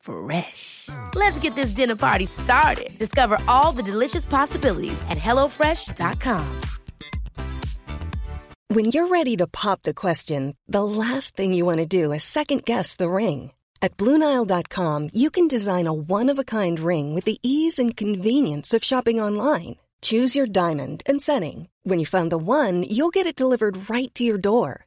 Fresh. Let's get this dinner party started. Discover all the delicious possibilities at hellofresh.com. When you're ready to pop the question, the last thing you want to do is second guess the ring. At Bluenile.com, you can design a one of a kind ring with the ease and convenience of shopping online. Choose your diamond and setting. When you find the one, you'll get it delivered right to your door.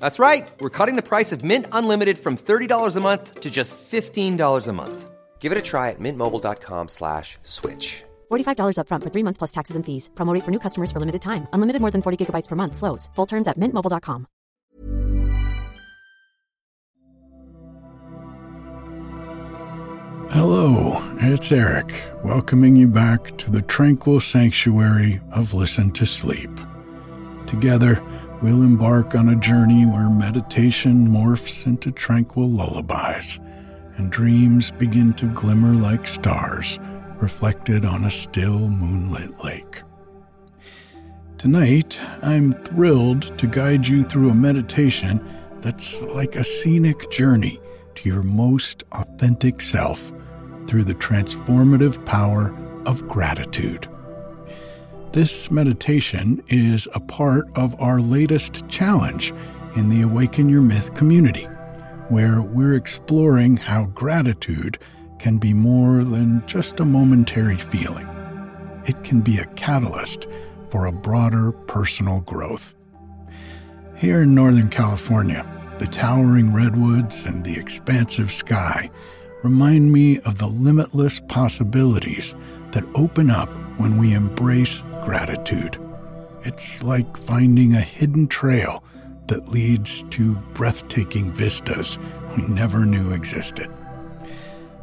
That's right. We're cutting the price of Mint Unlimited from $30 a month to just $15 a month. Give it a try at mintmobile.com slash switch. $45 upfront for three months plus taxes and fees. Promo rate for new customers for limited time. Unlimited more than 40 gigabytes per month. Slows. Full terms at mintmobile.com. Hello, it's Eric, welcoming you back to the tranquil sanctuary of Listen to Sleep. Together, we'll embark on a journey where meditation morphs into tranquil lullabies and dreams begin to glimmer like stars reflected on a still moonlit lake. Tonight, I'm thrilled to guide you through a meditation that's like a scenic journey to your most authentic self through the transformative power of gratitude. This meditation is a part of our latest challenge in the Awaken Your Myth community, where we're exploring how gratitude can be more than just a momentary feeling. It can be a catalyst for a broader personal growth. Here in Northern California, the towering redwoods and the expansive sky remind me of the limitless possibilities that open up when we embrace gratitude. It's like finding a hidden trail that leads to breathtaking vistas we never knew existed.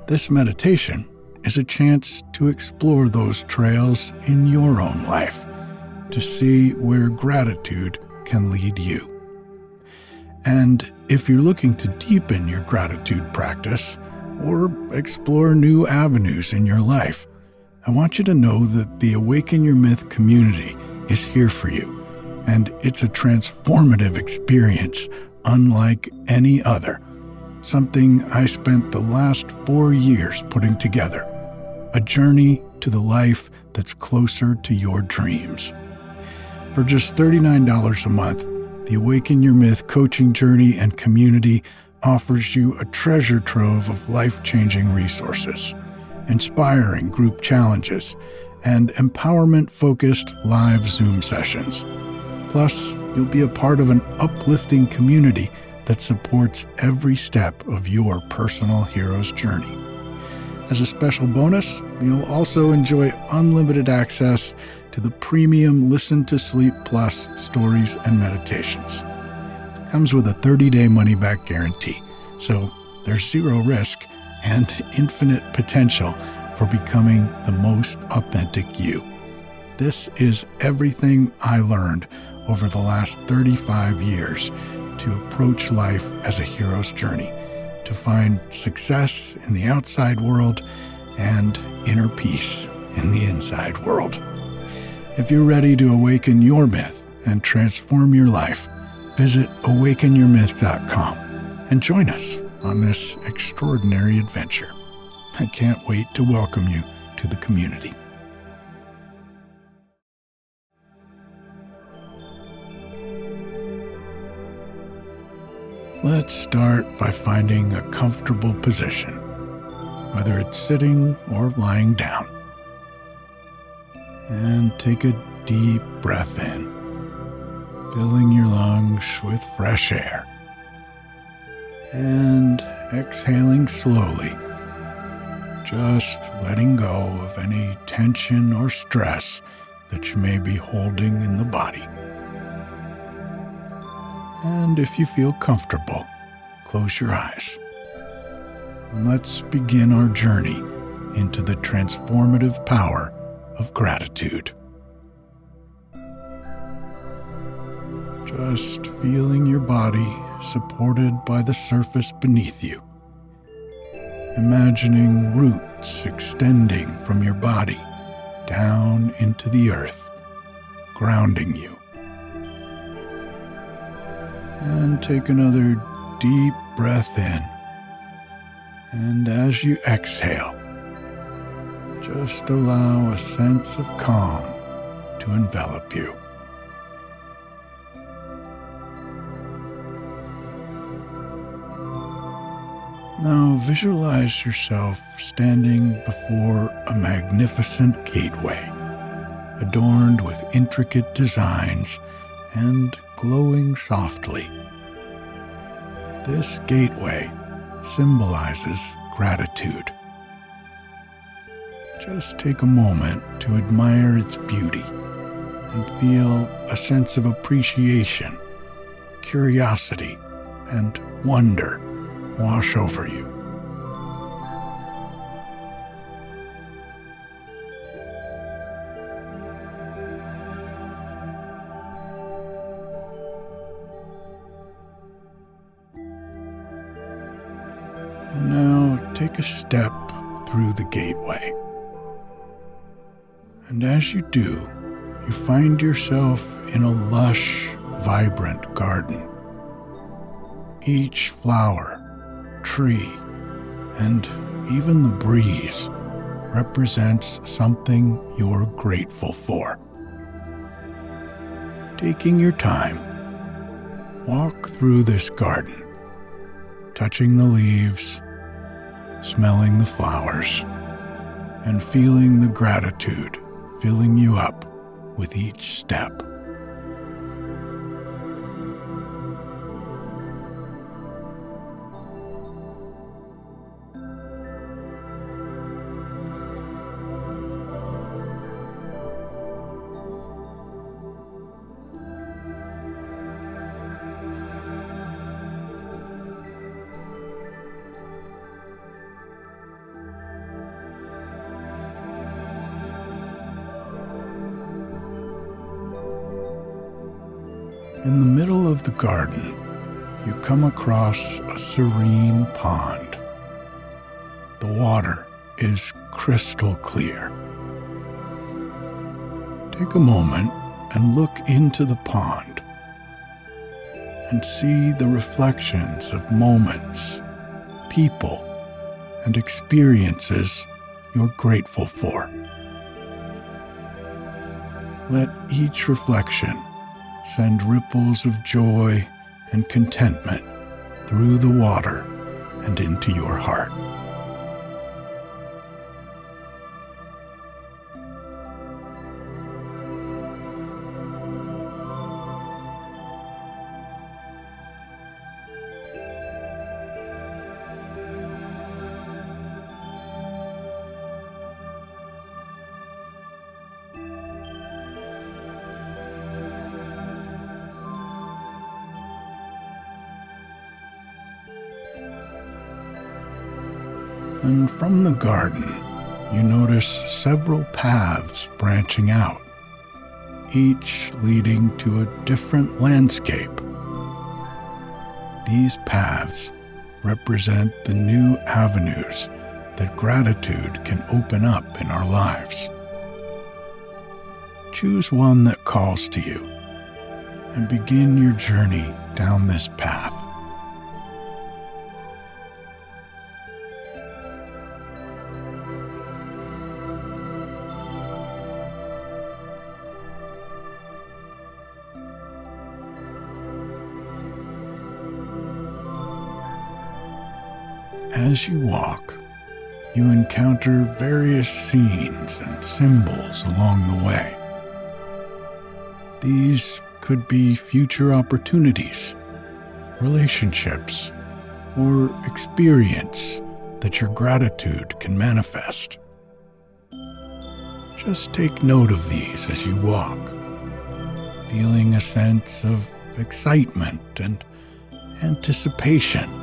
This meditation is a chance to explore those trails in your own life, to see where gratitude can lead you. And if you're looking to deepen your gratitude practice, or explore new avenues in your life, I want you to know that the Awaken Your Myth community is here for you, and it's a transformative experience unlike any other. Something I spent the last four years putting together a journey to the life that's closer to your dreams. For just $39 a month, the Awaken Your Myth coaching journey and community offers you a treasure trove of life changing resources, inspiring group challenges, and empowerment focused live Zoom sessions. Plus, you'll be a part of an uplifting community that supports every step of your personal hero's journey. As a special bonus, you'll also enjoy unlimited access to the premium Listen to Sleep Plus stories and meditations comes with a 30 day money back guarantee. So there's zero risk and infinite potential for becoming the most authentic you. This is everything I learned over the last 35 years to approach life as a hero's journey, to find success in the outside world and inner peace in the inside world. If you're ready to awaken your myth and transform your life, visit awakenyourmyth.com and join us on this extraordinary adventure. I can't wait to welcome you to the community. Let's start by finding a comfortable position, whether it's sitting or lying down. And take a deep breath in, filling your lungs with fresh air. And exhaling slowly, just letting go of any tension or stress that you may be holding in the body. And if you feel comfortable, close your eyes. Let's begin our journey into the transformative power of gratitude. Just feeling your body supported by the surface beneath you. Imagining roots extending from your body down into the earth, grounding you and take another deep breath in. And as you exhale, just allow a sense of calm to envelop you. Now visualize yourself standing before a magnificent gateway, adorned with intricate designs and glowing softly. This gateway symbolizes gratitude. Just take a moment to admire its beauty and feel a sense of appreciation, curiosity, and wonder wash over you. And now take a step through the gateway. And as you do, you find yourself in a lush, vibrant garden. Each flower, tree, and even the breeze represents something you're grateful for. Taking your time, walk through this garden touching the leaves, smelling the flowers, and feeling the gratitude filling you up with each step. Of the garden, you come across a serene pond. The water is crystal clear. Take a moment and look into the pond and see the reflections of moments, people, and experiences you're grateful for. Let each reflection send ripples of joy and contentment through the water and into your heart. And from the garden, you notice several paths branching out, each leading to a different landscape. These paths represent the new avenues that gratitude can open up in our lives. choose one that calls to you and begin your journey down this path. As you walk, you encounter various scenes and symbols along the way. These could be future opportunities, relationships, or experience that your gratitude can manifest. Just take note of these as you walk, feeling a sense of excitement and anticipation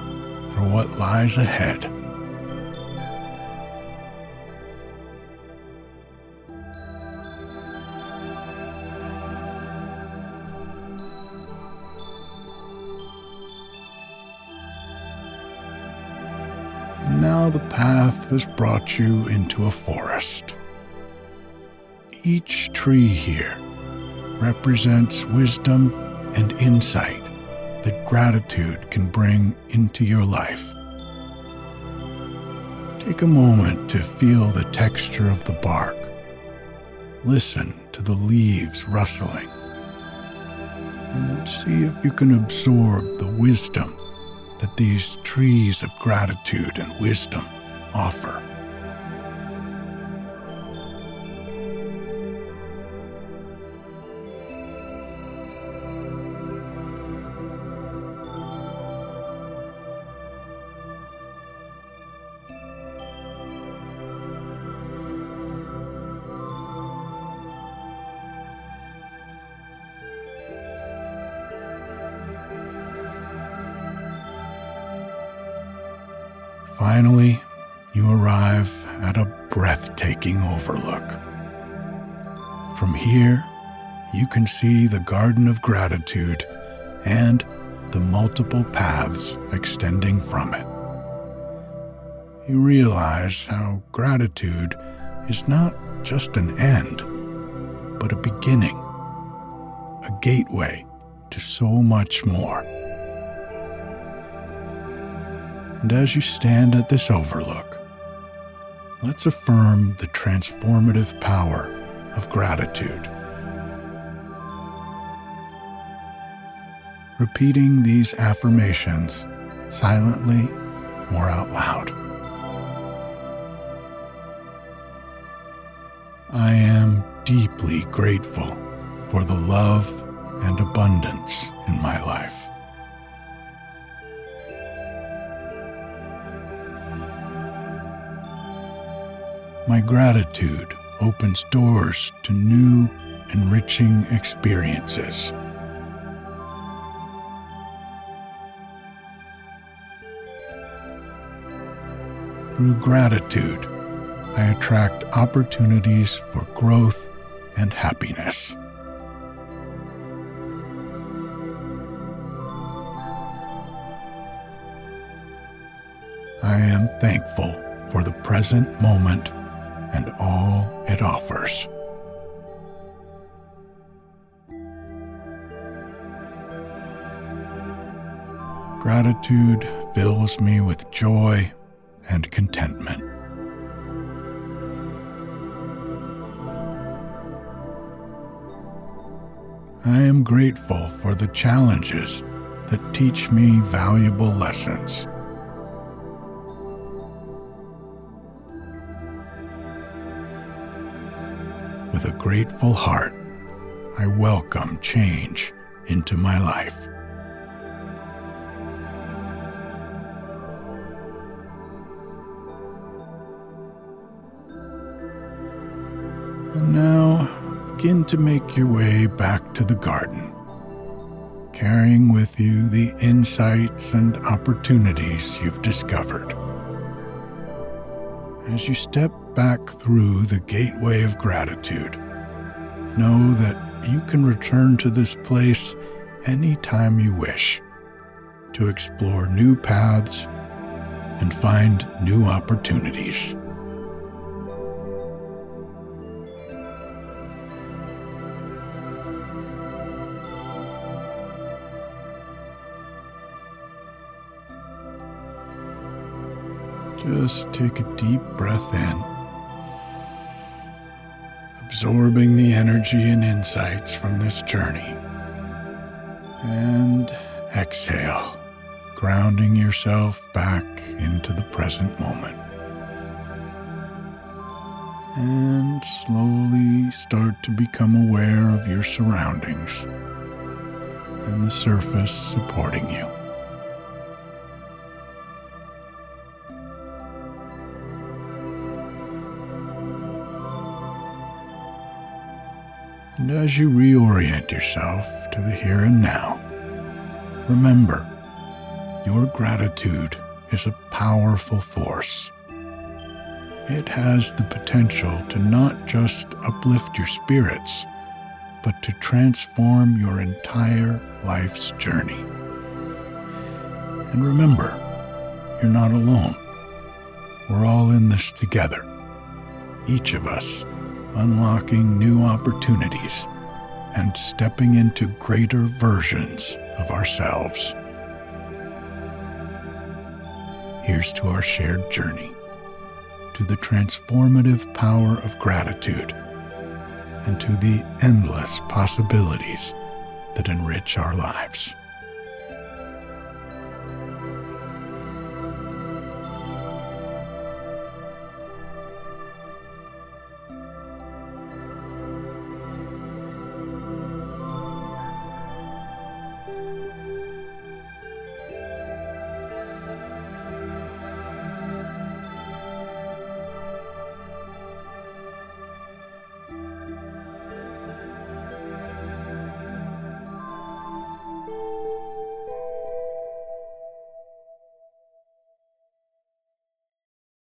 for what lies ahead. And now the path has brought you into a forest. Each tree here represents wisdom and insight that gratitude can bring into your life. Take a moment to feel the texture of the bark. Listen to the leaves rustling. And see if you can absorb the wisdom that these trees of gratitude and wisdom offer. Finally, you arrive at a breathtaking overlook. From here, you can see the Garden of Gratitude and the multiple paths extending from it. You realize how gratitude is not just an end, but a beginning, a gateway to so much more. And as you stand at this overlook, let's affirm the transformative power of gratitude. Repeating these affirmations silently or out loud. I am deeply grateful for the love and abundance in my life. My gratitude opens doors to new, enriching experiences. Through gratitude, I attract opportunities for growth and happiness. I am thankful for the present moment and all it offers. Gratitude fills me with joy and contentment. I am grateful for the challenges that teach me valuable lessons. With a grateful heart, I welcome change into my life. And now begin to make your way back to the garden, carrying with you the insights and opportunities you've discovered. As you step back through the gateway of gratitude. Know that you can return to this place anytime you wish to explore new paths and find new opportunities. Just take a deep breath in absorbing the energy and insights from this journey. And exhale, grounding yourself back into the present moment. And slowly start to become aware of your surroundings and the surface supporting you. And as you reorient yourself to the here and now, remember your gratitude is a powerful force. It has the potential to not just uplift your spirits, but to transform your entire life's journey. And remember, you're not alone. We're all in this together, each of us unlocking new opportunities and stepping into greater versions of ourselves. Here's to our shared journey, to the transformative power of gratitude, and to the endless possibilities that enrich our lives.